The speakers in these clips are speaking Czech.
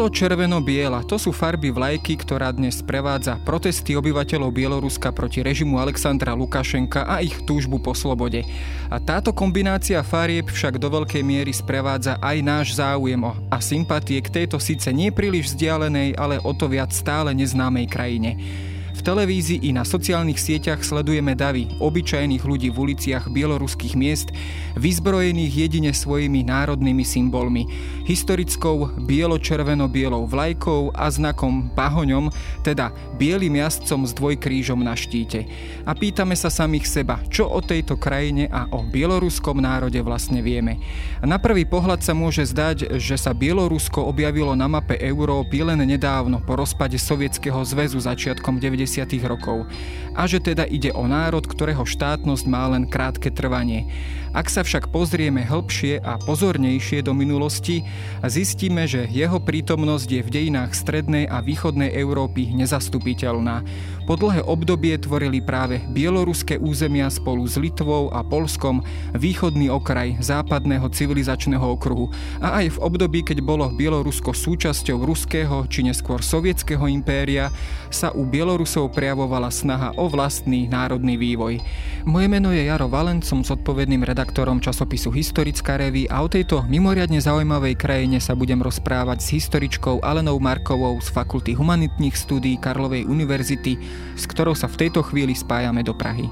Bielo-červeno-biela to sú farby vlajky, ktorá dnes prevádza protesty obyvateľov Bieloruska proti režimu Alexandra Lukašenka a ich túžbu po slobode. A táto kombinácia farieb však do veľkej miery sprevádza aj náš záujem a sympatie k tejto síce nie príliš vzdialenej, ale o to viac stále neznámej krajine. V televízii i na sociálnych sieťach sledujeme davy obyčajných ľudí v uliciach bieloruských miest, vyzbrojených jedine svojimi národnými symbolmi, historickou bielo-červeno-bielou vlajkou a znakom pahoňom, teda bielým jazdcom s dvojkrížom na štíte. A pýtame sa samých seba, čo o tejto krajine a o bieloruskom národe vlastne vieme. Na prvý pohľad sa môže zdať, že sa Bielorusko objavilo na mape Európy len nedávno po rozpade Sovietskeho zväzu začiatkom 90 rokov a že teda ide o národ, ktorého štátnosť má len krátke trvanie. Ak sa však pozrieme hĺbšie a pozornejšie do minulosti, zistíme, že jeho prítomnosť je v dejinách strednej a východnej Európy nezastupiteľná. Po dlhé obdobie tvorili práve bieloruské územia spolu s Litvou a Polskom východný okraj západného civilizačného okruhu a aj v období, keď bolo Bielorusko súčasťou ruského či neskôr sovietského impéria, sa u Bielorusov prejavovala snaha o vlastný národný vývoj. Moje meno je Jaro Valen, som zodpovedným redaktorom redaktorom časopisu Historická reví a o tejto mimoriadne zaujímavej krajine sa budem rozprávať s historičkou Alenou Markovou z Fakulty humanitných studií Karlovej univerzity, s ktorou sa v tejto chvíli spájame do Prahy.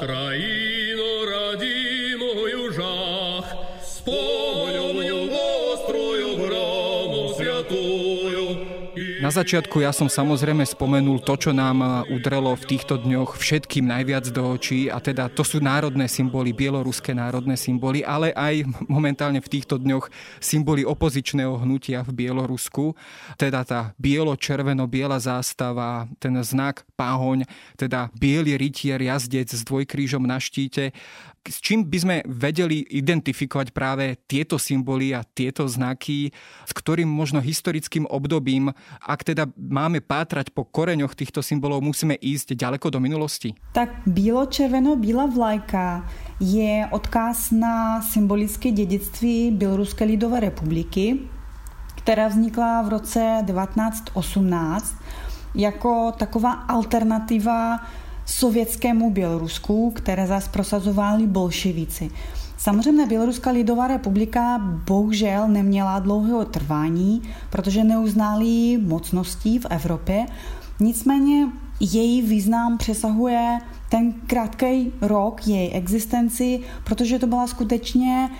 Krainu Začiatku ja som samozrejme spomenul to, čo nám udrelo v týchto dňoch všetkým najviac do očí a teda to sú národné symboly, bieloruské národné symboly, ale aj momentálne v týchto dňoch symboly opozičného hnutia v Bielorusku, teda tá bielo-červeno-biela zástava, ten znak páhoň, teda biely rytier jazdec s dvojkrížom na štíte s čím by sme vedeli identifikovať práve tieto symboly a tieto znaky, s ktorým možno historickým obdobím, ak teda máme pátrať po koreňoch týchto symbolov, musíme ísť ďaleko do minulosti? Tak bílo-červeno-bílá vlajka je odkaz na symbolické dědictví Běloruské lidové republiky, která vznikla v roce 1918 jako taková alternativa sovětskému Bělorusku, které zas prosazovali bolševici. Samozřejmě Běloruská lidová republika bohužel neměla dlouhého trvání, protože neuznali mocností v Evropě. Nicméně její význam přesahuje ten krátký rok její existenci, protože to byla skutečně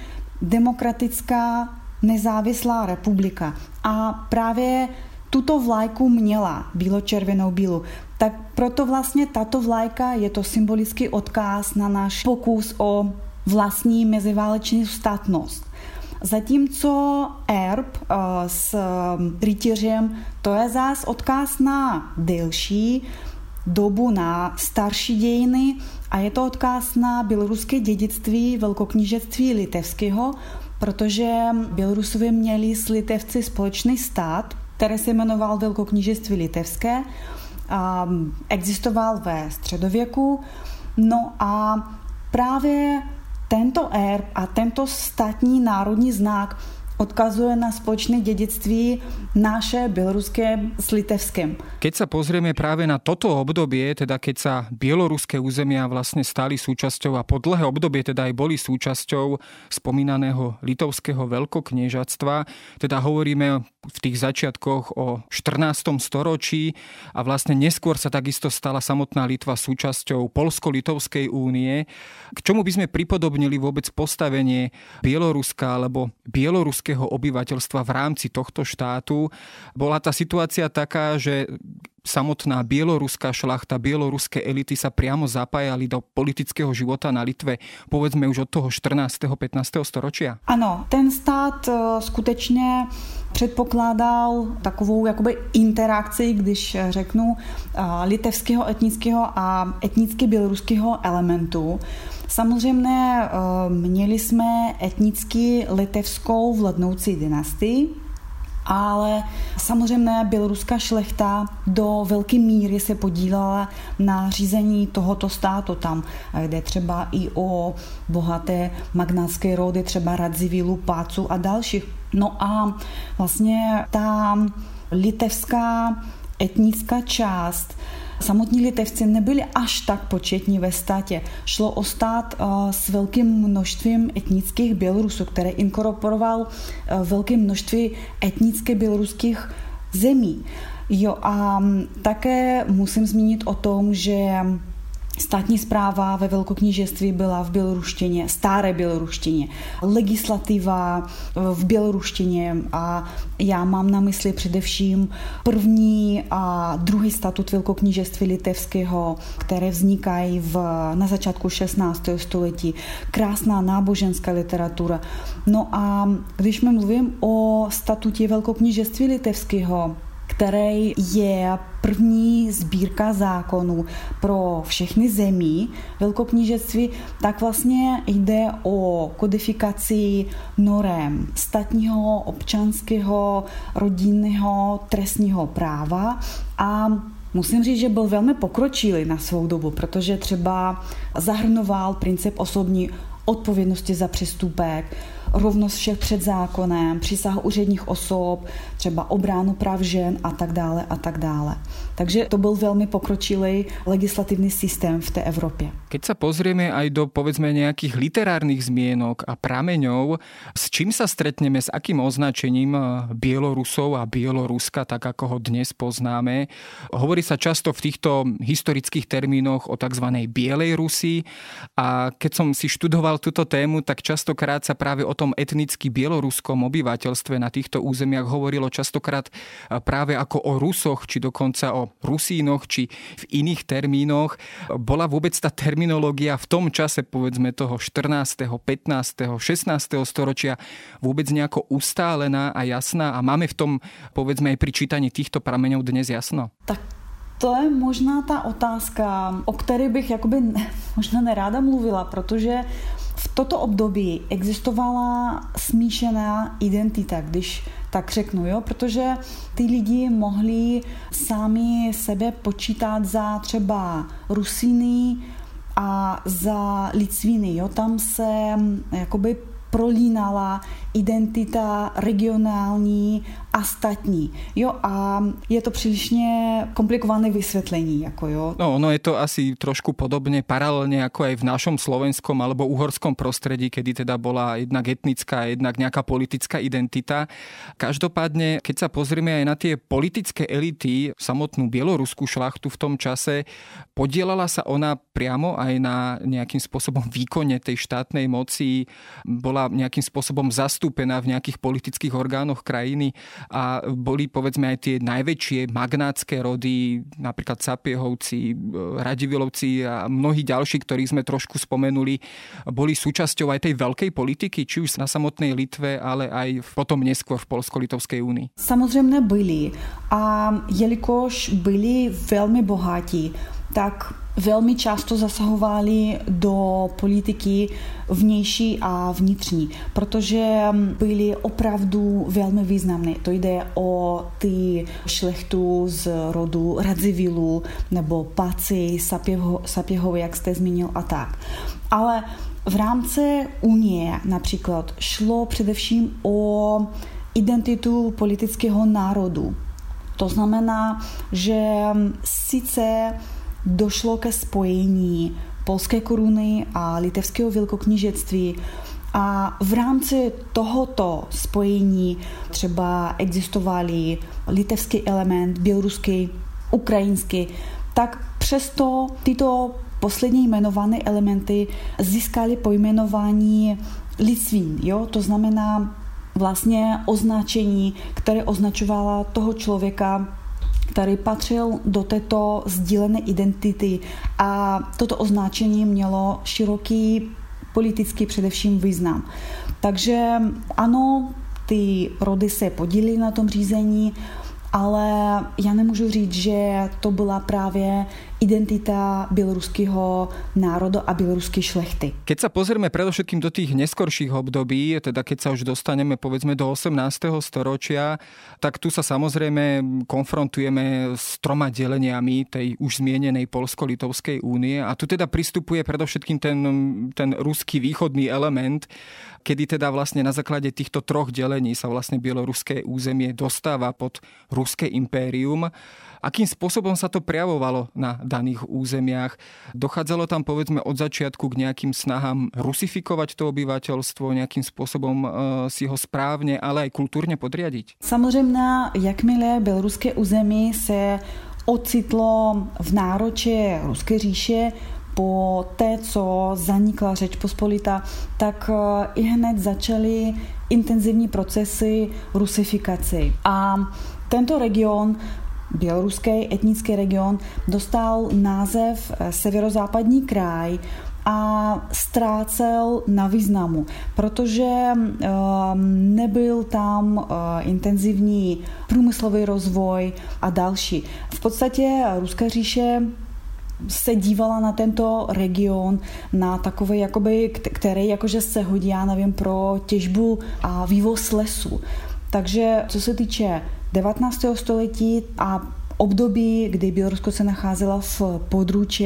demokratická nezávislá republika. A právě tuto vlajku měla bílo-červenou bílu. Tak proto vlastně tato vlajka je to symbolický odkaz na náš pokus o vlastní meziválečnou státnost. Zatímco erb uh, s um, rytířem, to je zás odkaz na delší dobu, na starší dějiny a je to odkaz na běloruské dědictví velkoknížectví litevského, protože Bělorusové měli s Litevci společný stát, který se jmenoval Velkoknížectví litevské existoval ve středověku. No a právě tento erb a tento státní národní znak odkazuje na spoločné dedictví naše bieloruské s litevským. Keď sa pozrieme práve na toto obdobie, teda keď sa bieloruské územia vlastne stali súčasťou a po dlhé obdobie teda aj boli súčasťou spomínaného litovského veľkokniežatstva, teda hovoríme v tých začiatkoch o 14. storočí a vlastne neskôr sa takisto stala samotná Litva súčasťou Polsko-Litovskej únie. K čomu by sme pripodobnili vôbec postavenie Bieloruska alebo bieloruské bieloruského obyvateľstva v rámci tohto štátu. Bola tá situácia taká, že samotná bieloruská šlachta, bieloruské elity sa priamo zapájali do politického života na Litve, povedzme už od toho 14. 15. storočia? Ano, ten stát e, skutečně předpokládal takovou jakoby interakci, když řeknu, e, litevského etnického a etnicky běloruského elementu. Samozřejmě eh, měli jsme etnicky litevskou vladnoucí dynastii, ale samozřejmě běloruská šlechta do velké míry se podílela na řízení tohoto státu tam, kde třeba i o bohaté magnátské rody, třeba Radzivilu, Pácu a dalších. No a vlastně ta litevská etnická část Samotní litevci nebyli až tak početní ve státě. Šlo o stát eh, s velkým množstvím etnických Bělorusů, který inkorporoval eh, velké množství etnické běloruských zemí. Jo a mm, také musím zmínit o tom, že Státní zpráva ve velkoknížeství byla v běloruštině, staré běloruštině, legislativa v běloruštině a já mám na mysli především první a druhý statut velkoknížeství litevského, které vznikají v, na začátku 16. století. Krásná náboženská literatura. No a když my mluvím o statutě velkoknížeství litevského, který je první sbírka zákonů pro všechny zemí velkoknížectví, tak vlastně jde o kodifikaci norem statního, občanského, rodinného, trestního práva. A Musím říct, že byl velmi pokročilý na svou dobu, protože třeba zahrnoval princip osobní odpovědnosti za přestupek, rovnost všech před zákonem, přísahu úředních osob, třeba obránu práv žen a tak dále a tak dále. Takže to byl velmi pokročilý legislativní systém v té Evropě. Keď sa pozrieme aj do povedzme nejakých literárnych zmienok a prameňov, s čím sa stretneme, s akým označením eh, Bielorusov a Bieloruska, tak ako ho dnes poznáme. Hovorí sa často v týchto historických termínoch o tzv. Bielej Rusi a keď som si študoval túto tému, tak častokrát sa práve o tom etnicky bieloruskom obyvateľstve na týchto územiach hovorilo častokrát práve ako o Rusoch, či dokonca o Rusínoch, či v iných termínoch. Bola vôbec tá terminológia v tom čase, povedzme toho 14., 15., 16. storočia vôbec nejako ustálená a jasná a máme v tom, povedzme aj pri čítaní týchto prameňov dnes jasno? Tak to je možná ta otázka, o které bych jakoby možná neráda mluvila, protože v toto období existovala smíšená identita, když tak řeknu, jo, protože ty lidi mohli sami sebe počítat za třeba Rusiny a za Litviny, jo, tam se jakoby prolínala identita regionální a statní. Jo, a je to přílišně komplikované vysvětlení. Jako jo. No, ono je to asi trošku podobne, paralelne ako aj v našom slovenskom alebo uhorskom prostredí, kedy teda bola jednak etnická, jednak nejaká politická identita. Každopádne, keď sa pozrieme aj na tie politické elity, samotnú bieloruskú šlachtu v tom čase, podielala sa ona priamo aj na nejakým spôsobom výkone tej štátnej moci, bola nejakým spôsobom zastúpená zastúpená v nejakých politických orgánoch krajiny a boli povedzme aj tie najväčšie magnátske rody, napríklad Sapiehovci, Radivilovci a mnohí ďalší, ktorých sme trošku spomenuli, boli súčasťou aj tej veľkej politiky, či už na samotnej Litve, ale aj potom neskôr v Polsko-Litovskej únii. Samozřejmě byli. A jelikož byli velmi bohatí, tak velmi často zasahovali do politiky vnější a vnitřní, protože byli opravdu velmi významné. To jde o ty šlechtu z rodu Radzivilu nebo Paci, Sapěho, Sapěho, jak jste zmínil a tak. Ale v rámci Unie například šlo především o identitu politického národu. To znamená, že sice došlo ke spojení polské koruny a litevského velkoknížectví. A v rámci tohoto spojení třeba existovaly litevský element, běloruský, ukrajinský, tak přesto tyto poslední jmenované elementy získaly pojmenování Litvín. Jo? To znamená vlastně označení, které označovala toho člověka který patřil do této sdílené identity a toto označení mělo široký politický především význam. Takže ano, ty rody se podílí na tom řízení, ale já nemůžu říct, že to byla právě identita bieloruského národa a bieloruskej šlechty. Keď sa pozrieme predovšetkým do tých neskorších období, teda keď sa už dostaneme povedzme do 18. storočia, tak tu sa samozrejme konfrontujeme s troma deleniami tej už zmienenej Polsko-Litovskej únie a tu teda pristupuje predovšetkým ten, ten ruský východný element, kedy teda vlastne na základe týchto troch delení sa vlastne bieloruské územie dostáva pod ruské impérium akým spôsobom sa to prejavovalo na daných územiach. Dochádzalo tam povedzme od začiatku k nejakým snahám rusifikovať to obyvateľstvo, nejakým spôsobom e, si ho správne, ale aj kultúrne podriadiť? Samozřejmě, jakmile běloruské území se ocitlo v nároče Ruské říše, po té, co zanikla Řeč Pospolita, tak e, i hned začaly intenzivní procesy rusifikace. A tento region běloruský etnický region dostal název eh, Severozápadní kraj a ztrácel na významu, protože um, nebyl tam uh, intenzivní průmyslový rozvoj a další. V podstatě Ruská říše se dívala na tento region, na takový, jakoby, který jakože se hodí, já nevím, pro těžbu a vývoz lesů. Takže co se týče 19. století a období, kdy Bělorusko se nacházela v područí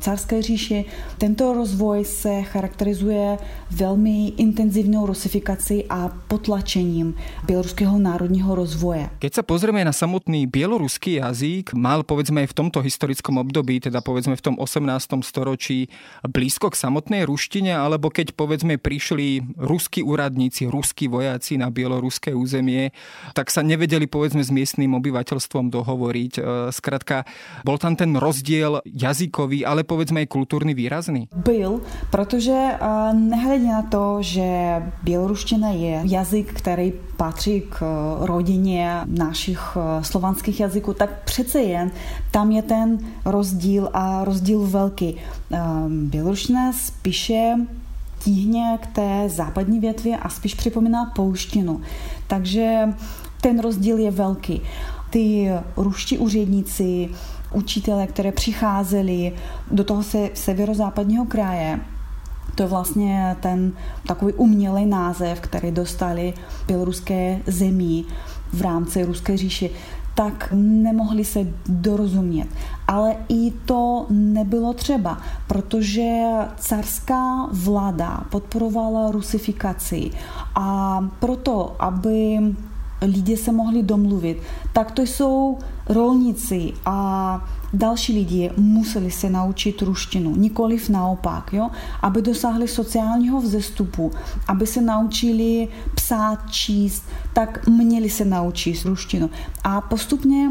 carské říše. Tento rozvoj se charakterizuje velmi intenzívnou rusifikací a potlačením bieloruského národního rozvoje. Keď sa pozrieme na samotný bieloruský jazyk, mal povedzme aj v tomto historickom období, teda povedzme v tom 18. storočí, blízko k samotnej ruštine, alebo keď povedzme prišli ruskí úradníci, ruskí vojaci na bieloruské územie, tak sa nevedeli povedzme s miestnym obyvateľstvom dohovoriť hovoriť. E, Zkrátka, bol tam ten rozdiel jazykový, ale povedzme aj kultúrny výrazný? Byl, protože e, nehledě na to, že běloruština je jazyk, který patří k rodině našich e, slovanských jazyků, tak přece jen tam je ten rozdíl a rozdíl velký. Běloruština spíše tíhně k té západní větvi a spíš připomíná pouštinu. Takže ten rozdíl je velký ty ruští úředníci, učitele, které přicházeli do toho se, severozápadního kraje, to je vlastně ten takový umělý název, který dostali běloruské zemí v rámci Ruské říše, tak nemohli se dorozumět. Ale i to nebylo třeba, protože carská vláda podporovala rusifikaci a proto, aby lidi se mohli domluvit, tak to jsou rolníci a další lidi museli se naučit ruštinu, nikoliv naopak, jo? aby dosáhli sociálního vzestupu, aby se naučili psát, číst, tak měli se naučit ruštinu. A postupně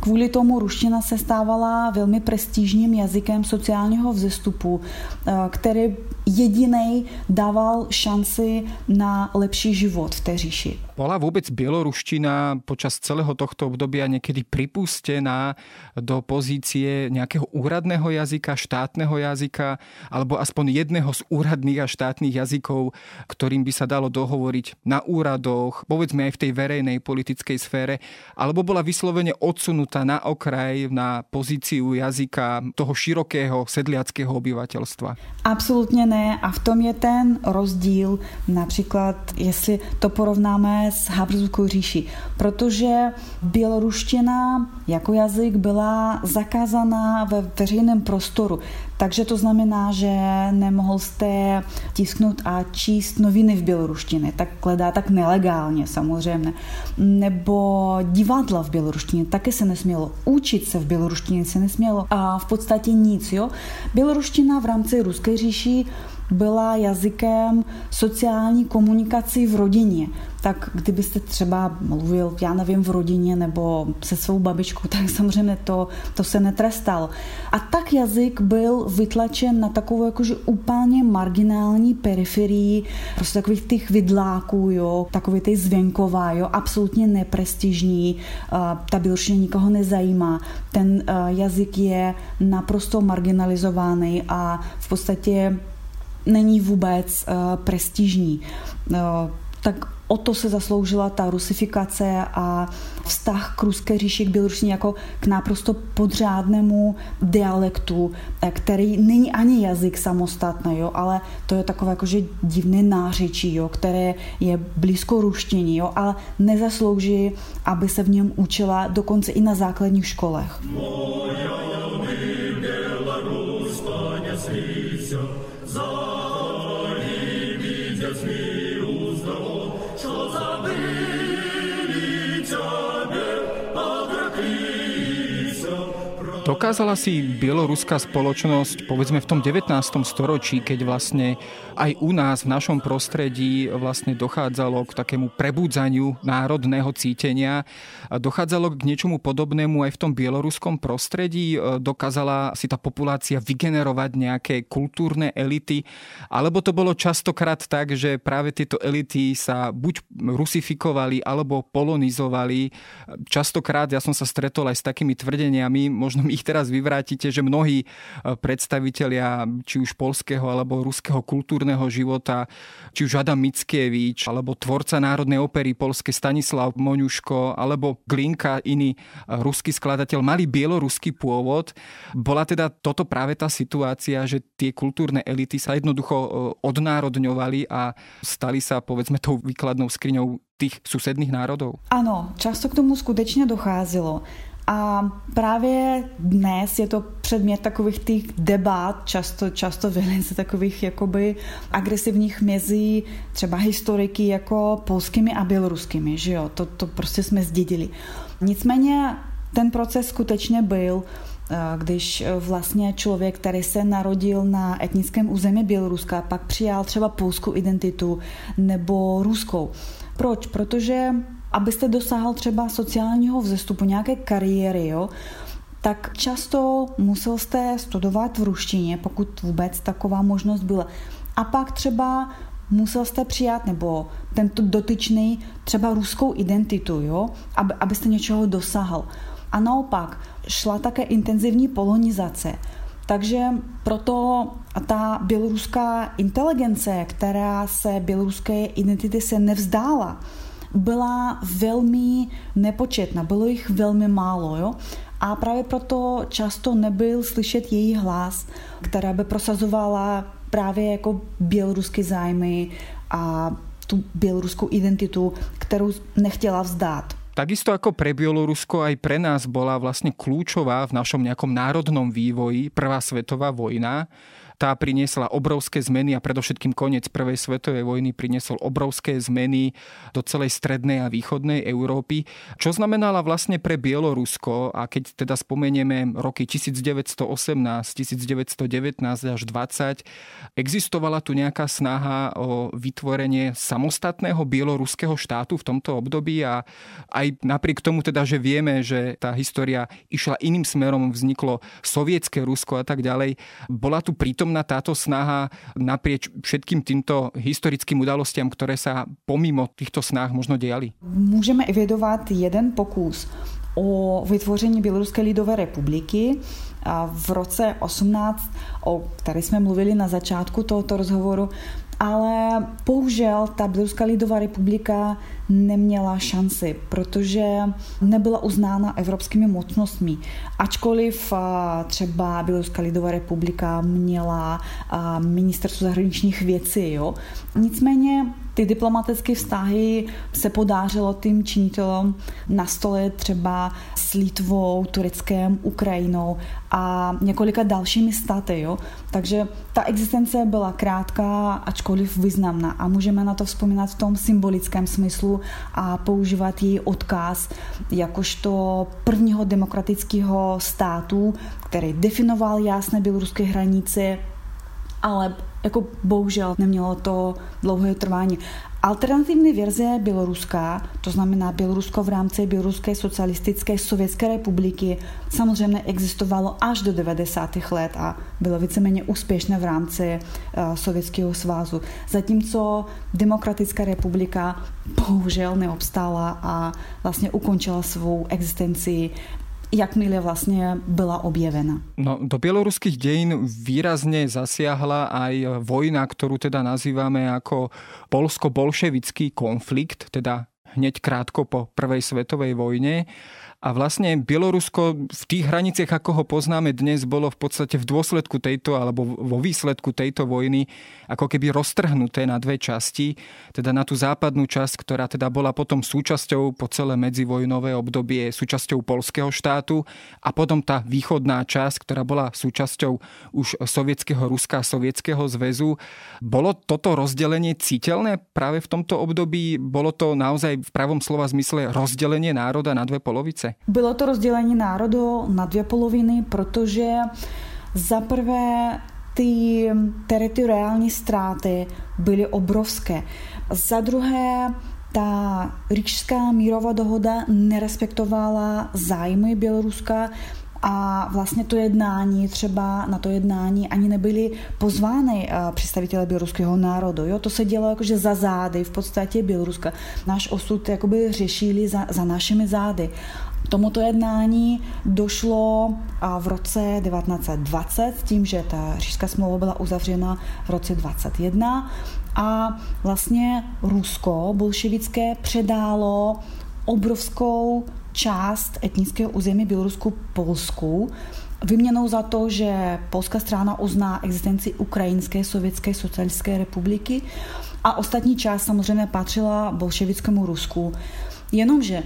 Kvůli tomu ruština se stávala velmi prestižním jazykem sociálního vzestupu, eh, který jediný dával šanci na lepší život v té říši. Bola vôbec bieloruština počas celého tohto obdobia niekedy pripustená do pozície nejakého úradného jazyka, štátneho jazyka, alebo aspoň jedného z úradných a štátnych jazykov, ktorým by sa dalo dohovoriť na úradoch, povedzme aj v tej verejnej politickej sfére, alebo bola vyslovene odsunutá na okraj, na pozíciu jazyka toho širokého sedliackého obyvateľstva? Absolutně ne a v tom je ten rozdíl, například jestli to porovnáme s Habsburskou říši, protože běloruština jako jazyk byla zakázaná ve veřejném prostoru. Takže to znamená, že nemohl jste tisknout a číst noviny v běloruštině, tak hledá tak nelegálně samozřejmě. Nebo divadla v běloruštině taky se nesmělo. Učit se v běloruštině se nesmělo. A v podstatě nic, jo. Běloruština v rámci Ruské říši byla jazykem sociální komunikací v rodině. Tak kdybyste třeba mluvil, já nevím, v rodině nebo se svou babičkou, tak samozřejmě to, to se netrestal. A tak jazyk byl vytlačen na takovou jakože úplně marginální periferii, prostě takových těch vidláků, jo, takový ty zvenková, jo, absolutně neprestižní, ta běloruština nikoho nezajímá. Ten jazyk je naprosto marginalizovaný a v podstatě není vůbec prestižní. Tak o to se zasloužila ta rusifikace a vztah k ruské říši, k bělorusině jako k naprosto podřádnému dialektu, eh, který není ani jazyk samostatný, jo, ale to je takové jakože divné nářečí, jo, které je blízko ruštině, jo, ale nezaslouží, aby se v něm učila dokonce i na základních školách. Moja Dokázala si bieloruská spoločnosť, povedzme v tom 19. storočí, keď vlastne aj u nás v našom prostredí vlastne dochádzalo k takému prebudzaniu národného cítenia, dochádzalo k niečomu podobnému aj v tom bieloruskom prostredí, dokázala si tá populácia vygenerovať nejaké kultúrne elity, alebo to bolo častokrát tak, že práve tieto elity sa buď rusifikovali, alebo polonizovali. Častokrát ja som sa stretol aj s takými tvrdeniami, možno mi ich teraz vyvrátite, že mnohí e, predstavitelia či už polského alebo ruského kultúrneho života, či už Adam Mickiewicz, alebo tvorca Národnej opery polské Stanislav Moňuško, alebo Glinka, iný e, ruský skladateľ, mali bieloruský pôvod. Bola teda toto práve tá situácia, že tie kultúrne elity sa jednoducho e, odnárodňovali a stali sa povedzme tou výkladnou skriňou tých susedných národov? Ano, často k tomu skutečně docházelo. A právě dnes je to předmět takových těch debat, často, často velice takových jakoby agresivních mezi třeba historiky jako polskými a běloruskými, že jo, to, to prostě jsme zdědili. Nicméně ten proces skutečně byl, eh, když vlastně člověk, který se narodil na etnickém území Běloruska, pak přijal třeba polskou identitu nebo ruskou. Proč? Protože abyste dosáhl třeba sociálního vzestupu, nějaké kariéry, jo, tak často musel jste studovat v ruštině, pokud vůbec taková možnost byla. A pak třeba musel jste přijat, nebo tento dotyčný třeba ruskou identitu, jo, aby, abyste něčeho dosáhl. A naopak, šla také intenzivní polonizace. Takže proto ta běloruská inteligence, která se běloruské identity se nevzdála, byla velmi nepočetná, bylo jich velmi málo. Jo? A právě proto často nebyl slyšet její hlas, která by prosazovala právě jako běloruské zájmy a tu běloruskou identitu, kterou nechtěla vzdát. Takisto ako pre Bielorusko aj pre nás bola vlastne kľúčová v našom nejakom národnom vývoji Prvá svetová vojna. Tá priniesla obrovské zmeny a predovšetkým koniec Prvej svetovej vojny priniesol obrovské zmeny do celej strednej a východnej Európy, čo znamenala vlastne pre Bielorusko a keď teda spomenieme roky 1918, 1919 až 20, existovala tu nejaká snaha o vytvorenie samostatného bieloruského štátu v tomto období? A aj napriek tomu teda, že vieme, že tá história išla iným smerom, vzniklo sovietské Rusko a tak ďalej, bola tu prítomná prítomná táto snaha naprieč všetkým týmto historickým udalostiam, ktoré sa pomimo týchto snah možno diali? Můžeme evidovat jeden pokus o vytvoření Běloruské lidové republiky v roce 18, o které jsme mluvili na začátku tohoto rozhovoru, ale bohužel ta Běloruská lidová republika neměla šanci, protože nebyla uznána evropskými mocnostmi. Ačkoliv třeba Běloruská lidová republika měla ministerstvo zahraničních věcí, jo. Nicméně ty diplomatické vztahy se podářilo tým činitelům na stole třeba s Litvou, Tureckem, Ukrajinou a několika dalšími státy. Jo? Takže ta existence byla krátká, ačkoliv významná a můžeme na to vzpomínat v tom symbolickém smyslu a používat její odkaz jakožto prvního demokratického státu, který definoval jasné běloruské hranice, ale jako bohužel nemělo to dlouhé trvání. Alternativní verze běloruská, to znamená Bělorusko v rámci Běloruské socialistické sovětské republiky, samozřejmě existovalo až do 90. let a bylo víceméně úspěšné v rámci uh, Sovětského svazu. Zatímco Demokratická republika bohužel neobstála a vlastně ukončila svou existenci jakmile vlastně byla objevena. No, do bieloruských dejín výrazne zasiahla aj vojna, ktorú teda nazývame ako polsko-bolševický konflikt, teda hneď krátko po prvej svetovej vojne. A vlastne Bielorusko v tých hraniciach, ako ho poznáme dnes, bolo v podstate v dôsledku tejto, alebo vo výsledku tejto vojny, ako keby roztrhnuté na dve časti. Teda na tú západnú časť, ktorá teda bola potom súčasťou po celé medzivojnové obdobie, súčasťou polského štátu a potom tá východná časť, ktorá bola súčasťou už sovietského Ruska a sovietského zväzu. Bolo toto rozdelenie citeľné práve v tomto období? Bolo to naozaj v pravom slova zmysle rozdelenie národa na dve polovice? Bylo to rozdělení národu na dvě poloviny, protože za prvé ty teritoriální ztráty byly obrovské. Za druhé, ta Ríčská mírová dohoda nerespektovala zájmy Běloruska a vlastně to jednání, třeba na to jednání ani nebyli pozvány eh, představitelé běloruského národu. Jo? To se dělo jakože za zády v podstatě Běloruska. Náš osud jakoby řešili za, za našimi zády. Tomuto jednání došlo v roce 1920 tím, že ta říšská smlouva byla uzavřena v roce 21 a vlastně Rusko bolševické předálo obrovskou část etnického území Bělorusku Polsku, Vyměnou za to, že polská strana uzná existenci Ukrajinské sovětské socialistické republiky a ostatní část samozřejmě patřila bolševickému Rusku. Jenomže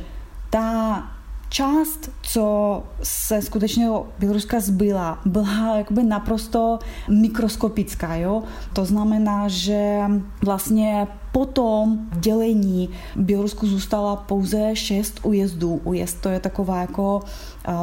ta část, co se skutečně Běloruska zbyla, byla jakoby naprosto mikroskopická. Jo? To znamená, že vlastně po tom dělení Bělorusku zůstala pouze šest ujezdů. Ujezd to je taková jako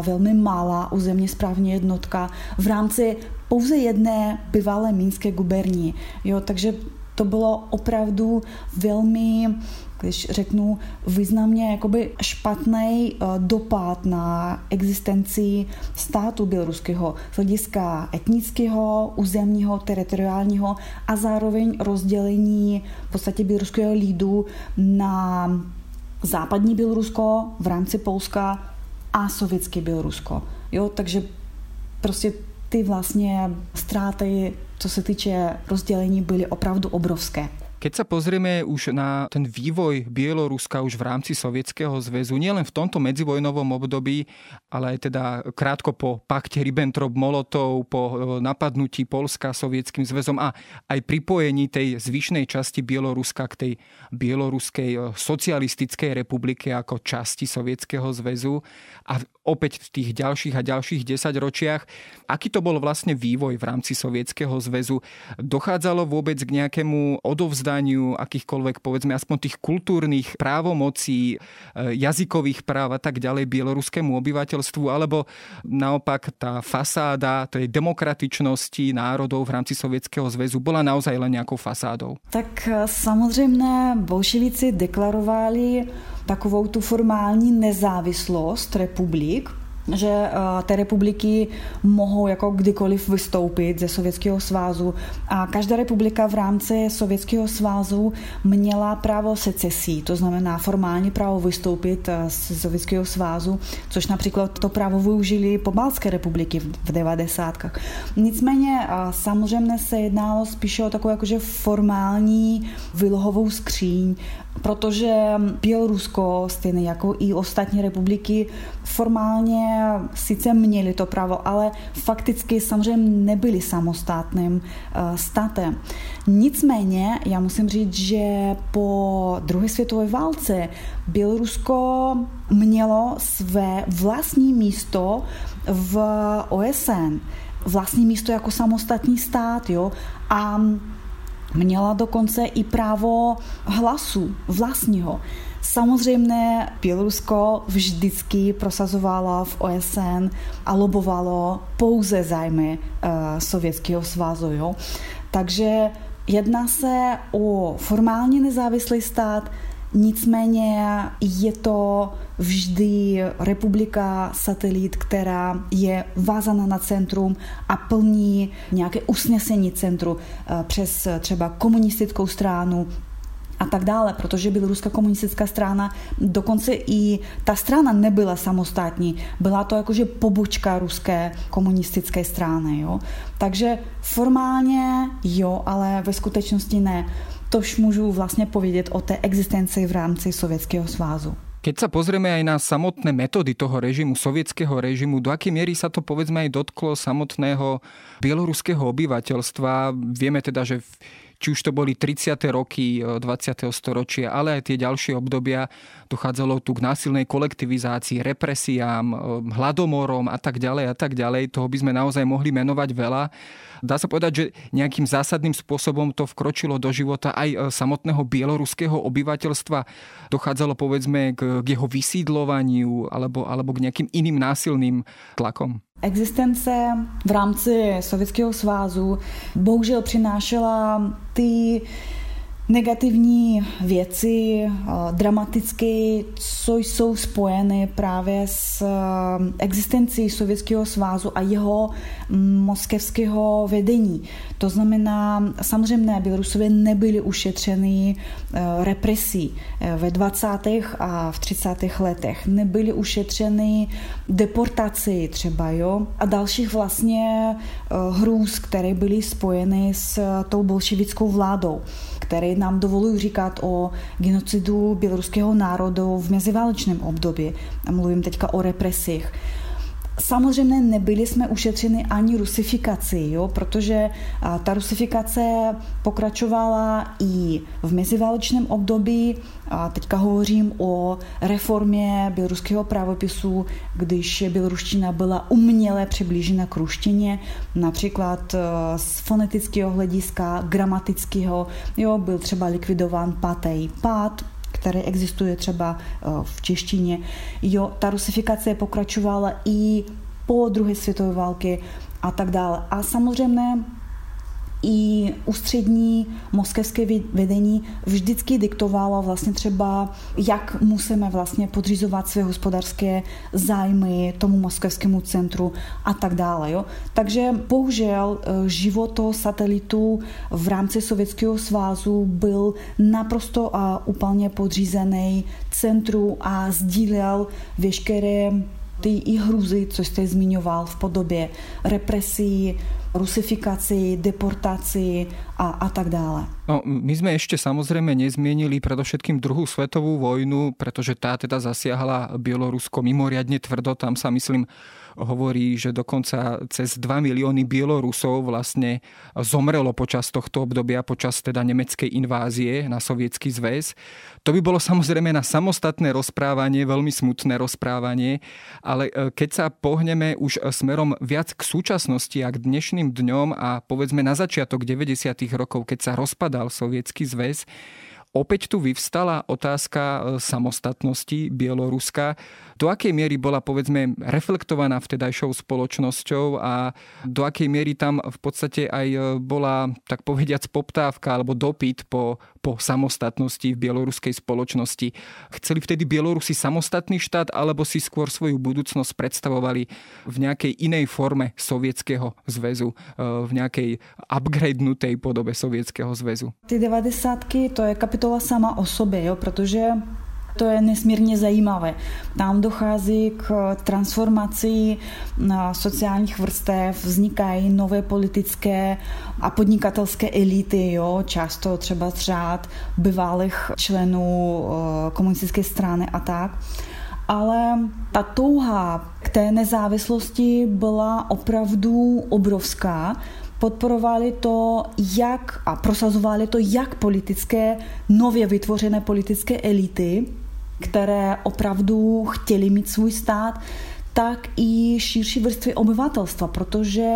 velmi malá územně správní jednotka v rámci pouze jedné bývalé mínské guberní. Jo, takže to bylo opravdu velmi když řeknu významně jakoby špatný eh, dopad na existenci státu běloruského z hlediska etnického, územního, teritoriálního a zároveň rozdělení v podstatě běloruského lidu na západní Bělorusko v rámci Polska a sovětské Bělorusko. Jo, takže prostě ty vlastně ztráty, co se týče rozdělení, byly opravdu obrovské. Keď sa pozrieme už na ten vývoj Bieloruska už v rámci Sovietskeho zväzu, nielen v tomto medzivojnovom období, ale aj teda krátko po pakte Ribbentrop-Molotov, po e, napadnutí Polska Sovietským zväzom a aj pripojení tej zvyšnej časti Bieloruska k tej Bieloruskej e, socialistickej republike ako časti Sovietskeho zväzu. A opäť v tých ďalších a ďalších desaťročiach. Aký to bol vlastne vývoj v rámci Sovietskeho zväzu? Dochádzalo vôbec k nejakému odovzdaniu akýchkoľvek, povedzme, aspoň tých kultúrnych právomocí, e, jazykových práv a tak ďalej bieloruskému obyvateľstvu, alebo naopak tá fasáda tej demokratičnosti národov v rámci Sovietskeho zväzu bola naozaj len nejakou fasádou? Tak e, samozrejme, bolševici deklarovali takovou tu formální nezávislost republik, že uh, ty republiky mohou jako kdykoliv vystoupit ze Sovětského svazu a každá republika v rámci Sovětského svazu měla právo secesí, to znamená formální právo vystoupit eh, z Sovětského svazu, což například to právo využili pobalské republiky v 90. Nicméně uh, samozřejmě se jednalo spíše o takovou jakože formální vylohovou skříň, protože Bělorusko, stejně jako i ostatní republiky, formálně sice měli to právo, ale fakticky samozřejmě nebyli samostatným eh, státem. Nicméně, já musím říct, že po druhé světové válce Bělorusko mělo své vlastní místo v OSN vlastní místo jako samostatný stát, jo, a Měla dokonce i právo hlasu vlastního. Samozřejmě Bělorusko vždycky prosazovala v OSN a lobovalo pouze zájmy uh, Sovětského svazu. Jo? Takže jedná se o formálně nezávislý stát, Nicméně je to vždy republika, satelit, která je vázaná na centrum a plní nějaké usnesení centru eh, přes třeba komunistickou stranu a tak dále, protože Běloruská komunistická strana, dokonce i ta strana nebyla samostatní, byla to jakože pobočka ruské komunistické strany. Jo? Takže formálně jo, ale ve skutečnosti ne. Tož můžu vlastně povědět o té existenci v rámci Sovětského svazu. Keď sa pozrieme aj na samotné metódy toho režimu, sovietského režimu, do akej miery sa to povedzme aj dotklo samotného bieloruského obyvateľstva? Vieme teda, že či už to boli 30. roky 20. E, storočia, ale aj tie ďalšie obdobia, dochádzalo tu k násilnej kolektivizácii, represiám, e, hladomorom a tak ďalej a tak ďalej. Toho by sme naozaj mohli menovať veľa. Dá sa povedať, že nejakým zásadným spôsobom to vkročilo do života aj e, samotného bieloruského obyvateľstva. Dochádzalo povedzme k, k jeho vysídlovaniu alebo, alebo k nejakým iným násilným tlakom? Existence v rámci Sovětského svazu bohužel přinášela ty negativní věci, eh, dramatické, co jsou spojeny právě s eh, existencí Sovětského svazu a jeho mm, moskevského vedení. To znamená, samozřejmě Bělorusové nebyli ušetřeni eh, represí ve 20. a v 30. letech. Nebyli ušetřeni deportací třeba, jo, a dalších vlastně hrůz, které byly spojeny s tou bolševickou vládou které nám dovolují říkat o genocidu běloruského národu v meziválečném období. A mluvím teďka o represích. Samozřejmě nebyli jsme ušetřeni ani rusifikací, jo, protože ta rusifikace pokračovala i v meziválečném období. A teďka hovořím o reformě běloruského právopisu, když běloruština byla uměle přiblížena k ruštině, například e, z fonetického hlediska, gramatického, jo, byl třeba likvidován patej pát, který existuje třeba eh, v češtině. Jo, ta rusifikace pokračovala i po druhé světové války a tak dále. A samozřejmě i ústřední moskevské vedení vždycky diktovalo vlastně třeba, jak musíme vlastně podřizovat své hospodářské zájmy tomu moskevskému centru a tak dále. Jo? Takže bohužel eh, život satelitu v rámci Sovětského svazu byl naprosto a úplně podřízený centru a sdílel veškeré ty i hruzy, co jste zmiňoval v podobě represí, rusifikaci, deportácii a, a tak dále. No, my sme ešte samozrejme nezmienili predovšetkým druhú svetovú vojnu, pretože tá teda zasiahla Bielorusko mimoriadne tvrdo. Tam sa myslím hovorí, že dokonca cez 2 milióny Bielorusov vlastne zomrelo počas tohto obdobia, počas teda nemeckej invázie na sovietský zväz. To by bolo samozrejme na samostatné rozprávanie, veľmi smutné rozprávanie, ale e, keď sa pohneme už smerom viac k súčasnosti a k dnešným dňom a povedzme na začiatok 90. rokov, keď sa rozpadal sovietský zväz, Opäť tu vyvstala otázka e, samostatnosti Bieloruska. Do akej miery bola povedzme reflektovaná vtedajšou spoločnosťou a do akej miery tam v podstate aj e, bola tak povediac poptávka alebo dopyt po, po samostatnosti v bieloruskej spoločnosti. Chceli vtedy Bielorusi samostatný štát alebo si skôr svoju budúcnosť predstavovali v nejakej inej forme Sovietskeho zväzu, e, v nejakej upgradenutej podobe Sovietskeho zväzu? Ty 90 to je kapitola kapitola sama o sobě, jo, protože to je nesmírně zajímavé. Tam dochází k transformaci sociálních vrstev, vznikají nové politické a podnikatelské elity, jo, často třeba řád bývalých členů eh, komunistické strany a tak. Ale ta touha k té nezávislosti byla opravdu obrovská, podporovali to jak a prosazovali to jak politické, nově vytvořené politické elity, které opravdu chtěli mít svůj stát, tak i širší vrstvy obyvatelstva, protože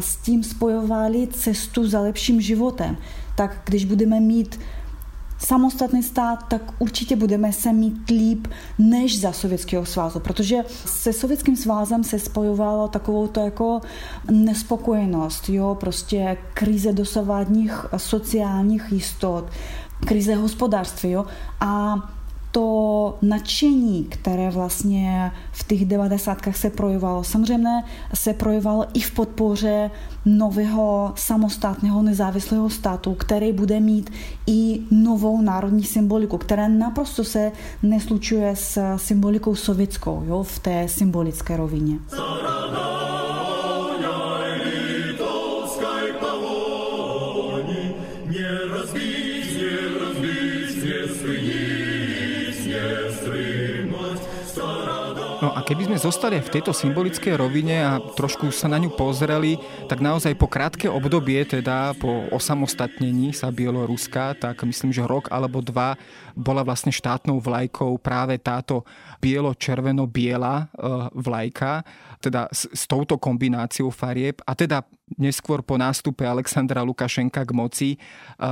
s tím spojovali cestu za lepším životem. Tak když budeme mít samostatný stát, tak určitě budeme se mít líp než za Sovětského svazu, protože se Sovětským svazem se spojovalo takovou to jako nespokojenost, jo, prostě krize dosavadních sociálních jistot, krize hospodářství, jo, a to nadšení, které vlastně v těch devadesátkách se projevovalo, samozřejmě se projevovalo i v podpoře nového samostatného nezávislého státu, který bude mít i novou národní symboliku, která naprosto se neslučuje s symbolikou sovětskou jo, v té symbolické rovině. Keby sme zostali v tejto symbolickej rovine a trošku sa na ňu pozreli, tak naozaj po krátke obdobie, teda po osamostatnení sa Bieloruska, tak myslím, že rok alebo dva bola vlastne štátnou vlajkou práve táto bielo-červeno-biela e, vlajka, teda s, s touto kombináciou farieb a teda neskôr po nástupe Alexandra Lukašenka k moci e,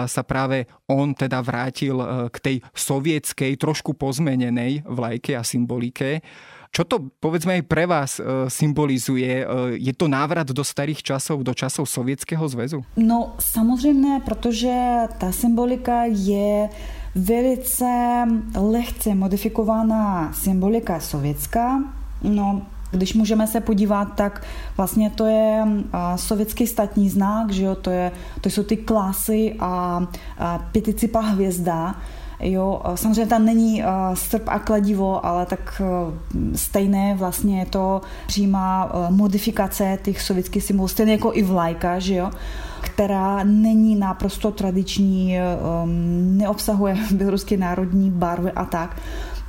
sa práve on teda vrátil e, k tej sovietskej, trošku pozmenenej vlajke a symbolike. Čo to povedzme aj pre vás e, symbolizuje? E, je to návrat do starých časov, do časov Sovětského zväzu? No samozřejmě, protože ta symbolika je velice lehce modifikovaná symbolika sovětská. No, když můžeme se podívat, tak vlastně to je sovětský statní znak, že jo? To, je, to jsou ty klasy a, a pěticipa hvězda. Jo, samozřejmě tam není strp a kladivo, ale tak stejné vlastně je to přímá modifikace těch sovětských symbolů, stejně jako i vlajka, že jo která není naprosto tradiční, neobsahuje běloruské národní barvy a tak.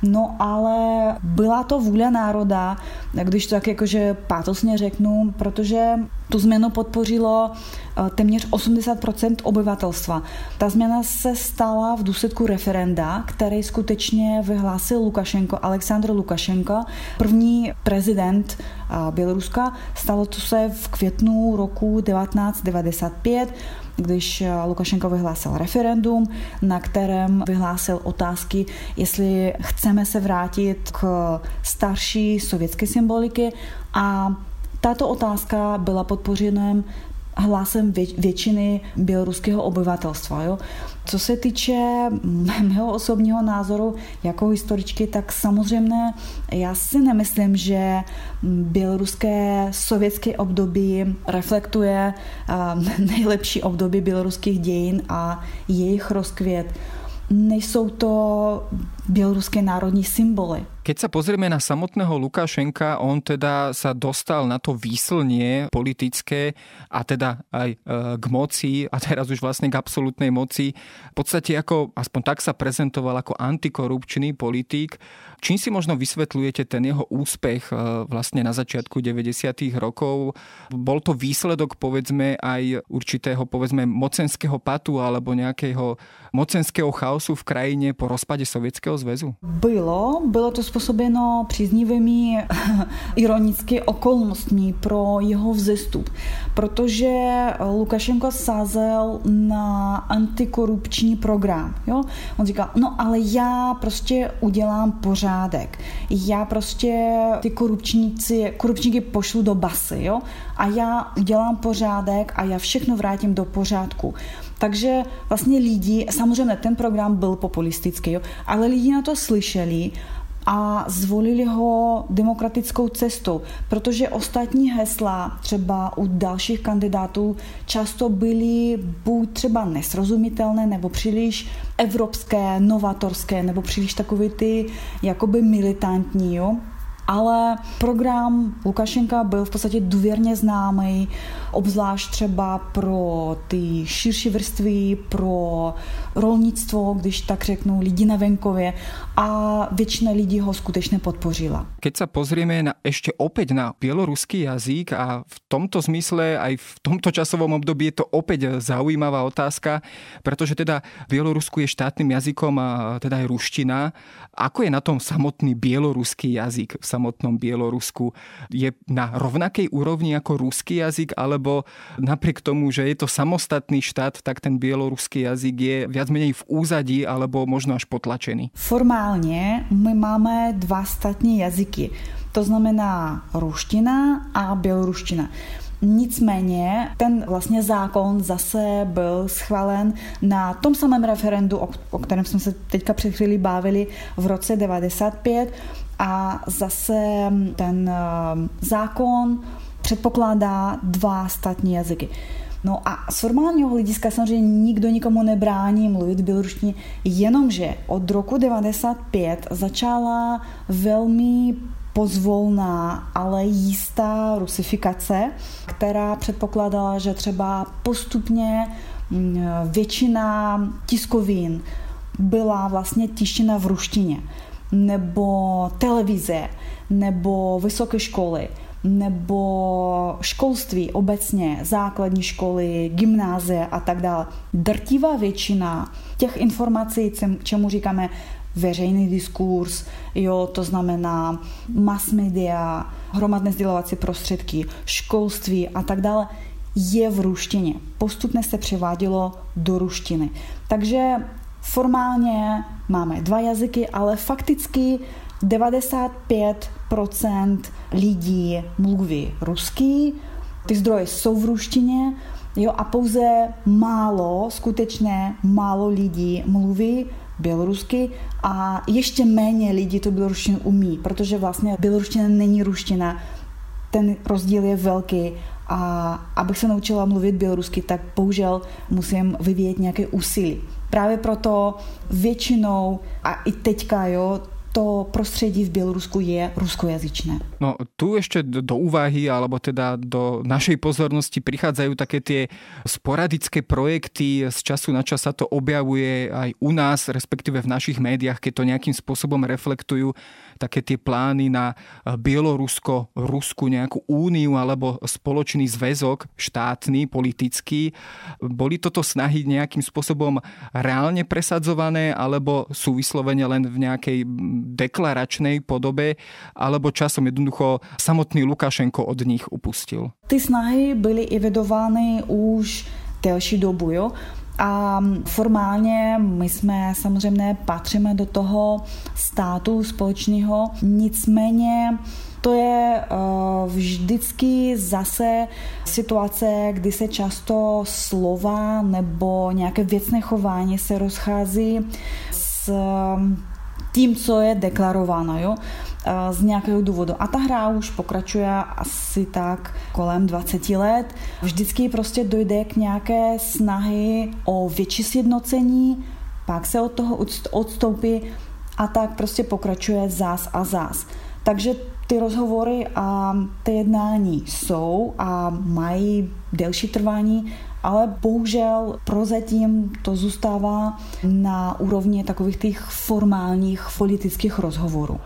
No ale byla to vůle národa, když to tak jakože pátosně řeknu, protože tu změnu podpořilo eh, téměř 80% obyvatelstva. Ta změna se stala v důsledku referenda, který skutečně vyhlásil Lukašenko, Aleksandr Lukašenko, první prezident eh, Běloruska. Stalo to se v květnu roku 1995 když eh, Lukašenko vyhlásil referendum, na kterém vyhlásil otázky, jestli chceme se vrátit k starší sovětské symboliky. A tato otázka byla podpořena hlasem většiny běloruského obyvatelstva. Jo. Co se týče mého osobního názoru jako historičky, tak samozřejmě já si nemyslím, že běloruské sovětské období reflektuje nejlepší období běloruských dějin a jejich rozkvět. Nejsou to běloruské národní symboly. Keď sa pozrieme na samotného Lukašenka, on teda sa dostal na to výslnie politické a teda aj e, k moci a teraz už vlastne k absolútnej moci. V podstate ako, aspoň tak sa prezentoval ako antikorupčný politik. Čím si možno vysvetľujete ten jeho úspech e, vlastne na začiatku 90. rokov? Bol to výsledok povedzme aj určitého povedzme mocenského patu alebo nejakého mocenského chaosu v krajine po rozpade Sovětského zväzu? Bylo, bylo to způsobeno příznivými ironicky okolnostmi pro jeho vzestup, protože Lukašenko sázel na antikorupční program. Jo? On říkal, no ale já prostě udělám pořádek. Já prostě ty korupčníci, korupčníky pošlu do basy, jo? A já udělám pořádek a já všechno vrátím do pořádku. Takže vlastně lidi, samozřejmě ten program byl populistický, jo, ale lidi na to slyšeli a zvolili ho demokratickou cestou, protože ostatní hesla třeba u dalších kandidátů často byly buď třeba nesrozumitelné nebo příliš evropské, novatorské nebo příliš takové ty jakoby militantní, jo? Ale program Lukašenka byl v podstatě důvěrně známý, obzvlášť třeba pro ty širší vrstvy, pro rolnictvo, když tak řeknu, lidi na venkově a většina lidí ho skutečně podpořila. Keď sa pozrieme na, ešte opäť na bieloruský jazyk a v tomto zmysle aj v tomto časovom období je to opäť zaujímavá otázka, pretože teda v Bielorusku je štátnym jazykom a teda aj ruština. Ako je na tom samotný bieloruský jazyk v samotnom Bielorusku? Je na rovnakej úrovni ako ruský jazyk, alebo napriek tomu, že je to samostatný štát, tak ten bieloruský jazyk je viac menej v úzadí alebo možno až potlačený? Formálně my máme dva statní jazyky. To znamená ruština a běloruština. Nicméně ten vlastně zákon zase byl schválen na tom samém referendu, o, kterém jsme se teďka před chvíli bavili v roce 95 a zase ten eh, zákon předpokládá dva státní jazyky. No a z formálního hlediska samozřejmě nikdo nikomu nebrání mluvit běloruštině, jenomže od roku 95 začala velmi pozvolná, ale jistá rusifikace, která předpokládala, že třeba postupně mm, většina tiskovin byla vlastně tištěna v ruštině, nebo televize, nebo vysoké školy nebo školství obecně, základní školy, gymnázie a tak dále. Drtivá většina těch informací, čemu říkáme veřejný diskurs, jo, to znamená mass media, hromadné sdělovací prostředky, školství a tak dále, je v ruštině. Postupně se převádělo do ruštiny. Takže formálně máme dva jazyky, ale fakticky 95% lidí mluví ruský, ty zdroje jsou v ruštině, jo, a pouze málo, skutečně málo lidí mluví bělorusky a ještě méně lidí tu běloruštinu umí, protože vlastně běloruština není ruština, ten rozdíl je velký a abych se naučila mluvit bělorusky, tak bohužel musím vyvíjet nějaké úsilí. Právě proto většinou, a i teďka, jo, to prostredí v Bielorusku je ruskojazyčné. No tu ešte do úvahy, alebo teda do našej pozornosti prichádzajú také tie sporadické projekty, z času na čas sa to objavuje aj u nás, respektíve v našich médiách, keď to nejakým spôsobom reflektujú také tie plány na Bielorusko-Rusku nejakú úniu alebo spoločný zväzok štátny, politický. Boli toto snahy nejakým spôsobom reálne presadzované alebo sú vyslovene len v nejakej deklaračnej podobe alebo časom jednoducho samotný Lukašenko od nich upustil? Ty snahy byly evidovány už delší dobu, jo? A formálně my jsme samozřejmě patříme do toho státu společného, nicméně to je uh, vždycky zase situace, kdy se často slova nebo nějaké věcné chování se rozchází s tím, co je deklarováno. Jo? z nějakého důvodu. A ta hra už pokračuje asi tak kolem 20 let. Vždycky prostě dojde k nějaké snahy o větší sjednocení, pak se od toho odstoupí a tak prostě pokračuje zás a zás. Takže ty rozhovory a ty jednání jsou a mají delší trvání, ale bohužel prozatím to zůstává na úrovni takových těch formálních politických rozhovorů.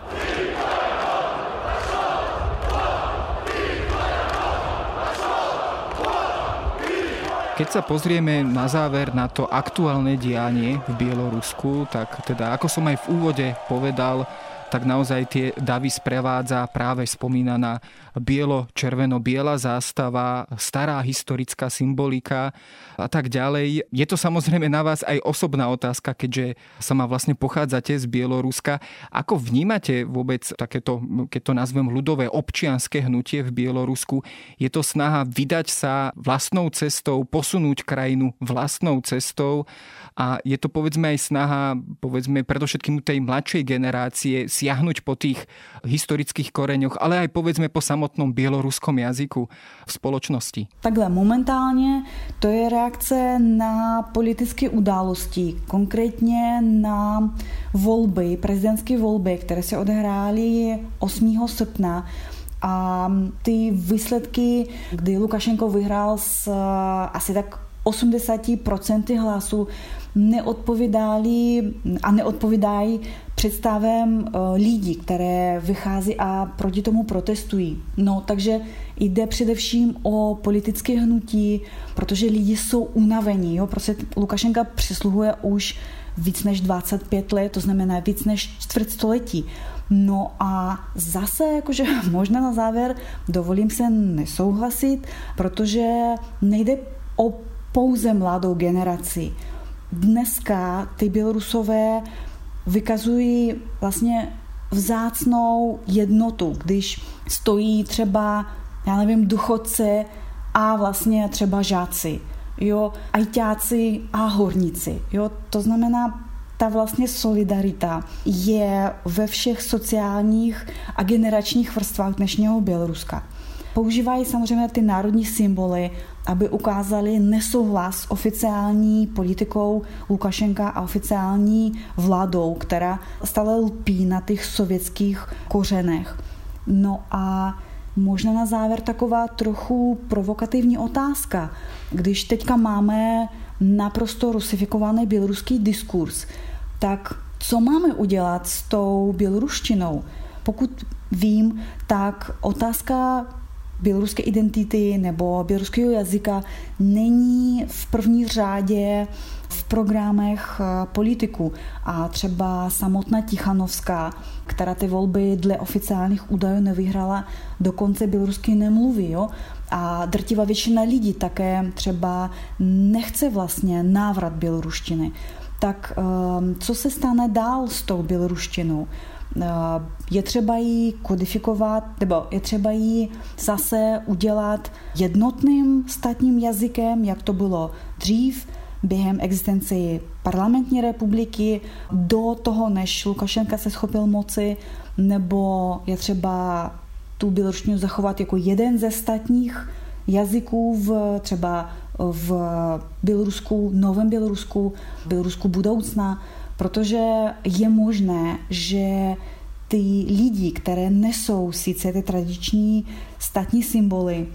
Keď sa pozrieme na záver na to aktuálne dianie v Bielorusku, tak teda ako som aj v úvode povedal, tak naozaj tie davy sprevádza práve spomínaná bielo-červeno-biela zástava, stará historická symbolika a tak ďalej. Je to samozrejme na vás aj osobná otázka, keďže sama vlastne pochádzate z Bieloruska. Ako vnímate vôbec takéto, keď to nazvem ľudové občianské hnutie v Bielorusku? Je to snaha vydať sa vlastnou cestou, posunúť krajinu vlastnou cestou a je to povedzme aj snaha, povedzme predovšetkým tej mladšej generácie siahnuť po tých historických koreňoch, ale aj povedzme po samotnom bieloruskom jazyku v spoločnosti? Takhle, momentálně to je reakce na politické události, konkrétně na volby, prezidentské volby, které se odehrály 8. srpna a ty výsledky, kdy Lukašenko vyhrál s asi tak 80% hlasů, neodpovídali a neodpovídají představem eh, lidí, které vychází a proti tomu protestují. No, takže jde především o politické hnutí, protože lidi jsou unavení. Jo? Prostě Lukašenka přisluhuje už víc než 25 let, to znamená víc než čtvrt století. No a zase, jakože možná na závěr, dovolím se nesouhlasit, protože nejde o pouze mladou generaci dneska ty Bělorusové vykazují vlastně vzácnou jednotu, když stojí třeba, já nevím, duchodce a vlastně třeba žáci, jo, ajťáci a horníci. Jo. To znamená, ta vlastně solidarita je ve všech sociálních a generačních vrstvách dnešního Běloruska. Používají samozřejmě ty národní symboly, aby ukázali nesouhlas oficiální politikou Lukašenka a oficiální vládou, která stále lpí na těch sovětských kořenech. No a možná na závěr taková trochu provokativní otázka. Když teďka máme naprosto rusifikovaný běloruský diskurs, tak co máme udělat s tou běloruštinou? Pokud vím, tak otázka běloruské identity nebo běloruského jazyka není v první řádě v programech eh, politiků. A třeba samotná Tichanovská, která ty volby dle oficiálních údajů nevyhrala, dokonce bělorusky nemluví. Jo? A drtivá většina lidí také třeba nechce vlastně návrat běloruštiny. Tak ehm, co se stane dál s tou běloruštinou? Eh, je třeba ji kodifikovat, nebo je třeba ji zase udělat jednotným státním jazykem, jak to bylo dřív, během existence parlamentní republiky, do toho, než Lukašenka se schopil moci, nebo je třeba tu běloruštinu zachovat jako jeden ze státních jazyků v třeba v Bělorusku, Novém Bělorusku, Bělorusku budoucna, protože je možné, že ty lidi, které nesou sice ty tradiční státní symboly,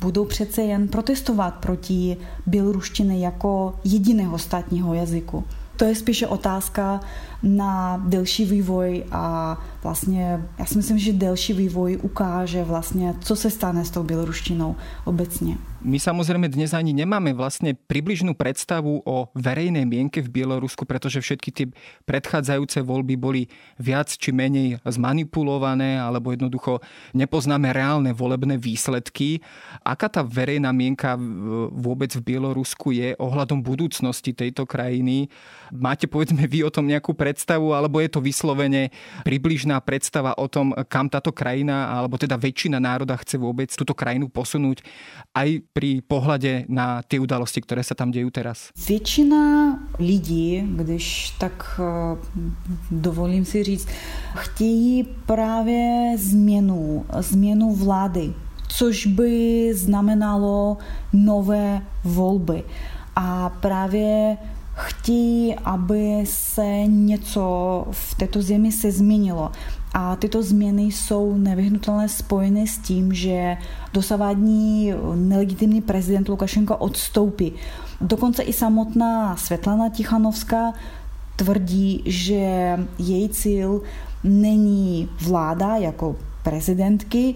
budou přece jen protestovat proti běloruštiny jako jediného státního jazyku. To je spíše otázka na delší vývoj a vlastně já si myslím, že delší vývoj ukáže vlastně, co se stane s tou běloruštinou obecně. My samozrejme dnes ani nemáme vlastne približnú predstavu o verejnej mienke v Bielorusku, pretože všetky tie predchádzajúce voľby boli viac či menej zmanipulované alebo jednoducho nepoznáme reálne volebné výsledky. Aká tá verejná mienka vôbec v Bielorusku je ohľadom budúcnosti tejto krajiny? Máte povedzme vy o tom nejakú predstavu alebo je to vyslovene približná predstava o tom, kam táto krajina alebo teda väčšina národa chce vôbec túto krajinu posunúť aj pri pohľade na ty udalosti, ktoré sa tam dejú teraz? Většina lidí, když tak eh, dovolím si říct, chtějí právě změnu, změnu vlády, což by znamenalo nové volby. A právě chtějí, aby se něco v této zemi se změnilo. A tyto změny jsou nevyhnutelně spojeny s tím, že dosavadní nelegitimní prezident Lukašenko odstoupí. Dokonce i samotná Svetlana Tichanovská tvrdí, že její cíl není vláda jako prezidentky,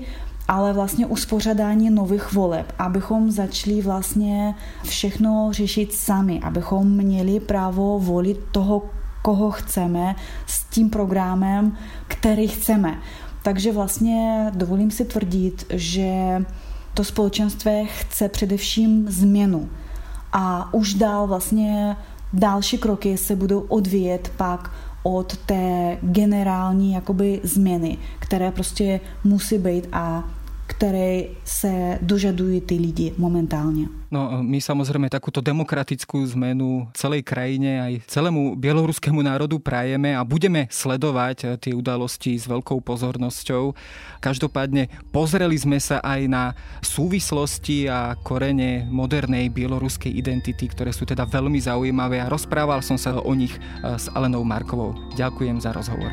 ale vlastně uspořádání nových voleb, abychom začali vlastně všechno řešit sami, abychom měli právo volit toho, koho chceme s tím programem, který chceme. Takže vlastně dovolím si tvrdit, že to společenství chce především změnu. A už dál vlastně další kroky se budou odvíjet pak od té generální jakoby změny, které prostě musí být a které se dožadujú tí lidi momentálne. No my samozrejme takúto demokratickú zmenu celej krajine aj celému bieloruskému národu prajeme a budeme sledovať eh, tie udalosti s veľkou pozornosťou. Každopádne pozreli sme sa aj na súvislosti a korene modernej bieloruskej identity, ktoré sú teda veľmi zaujímavé a rozprával som sa o nich eh, s Alenou Markovou. Ďakujem za rozhovor.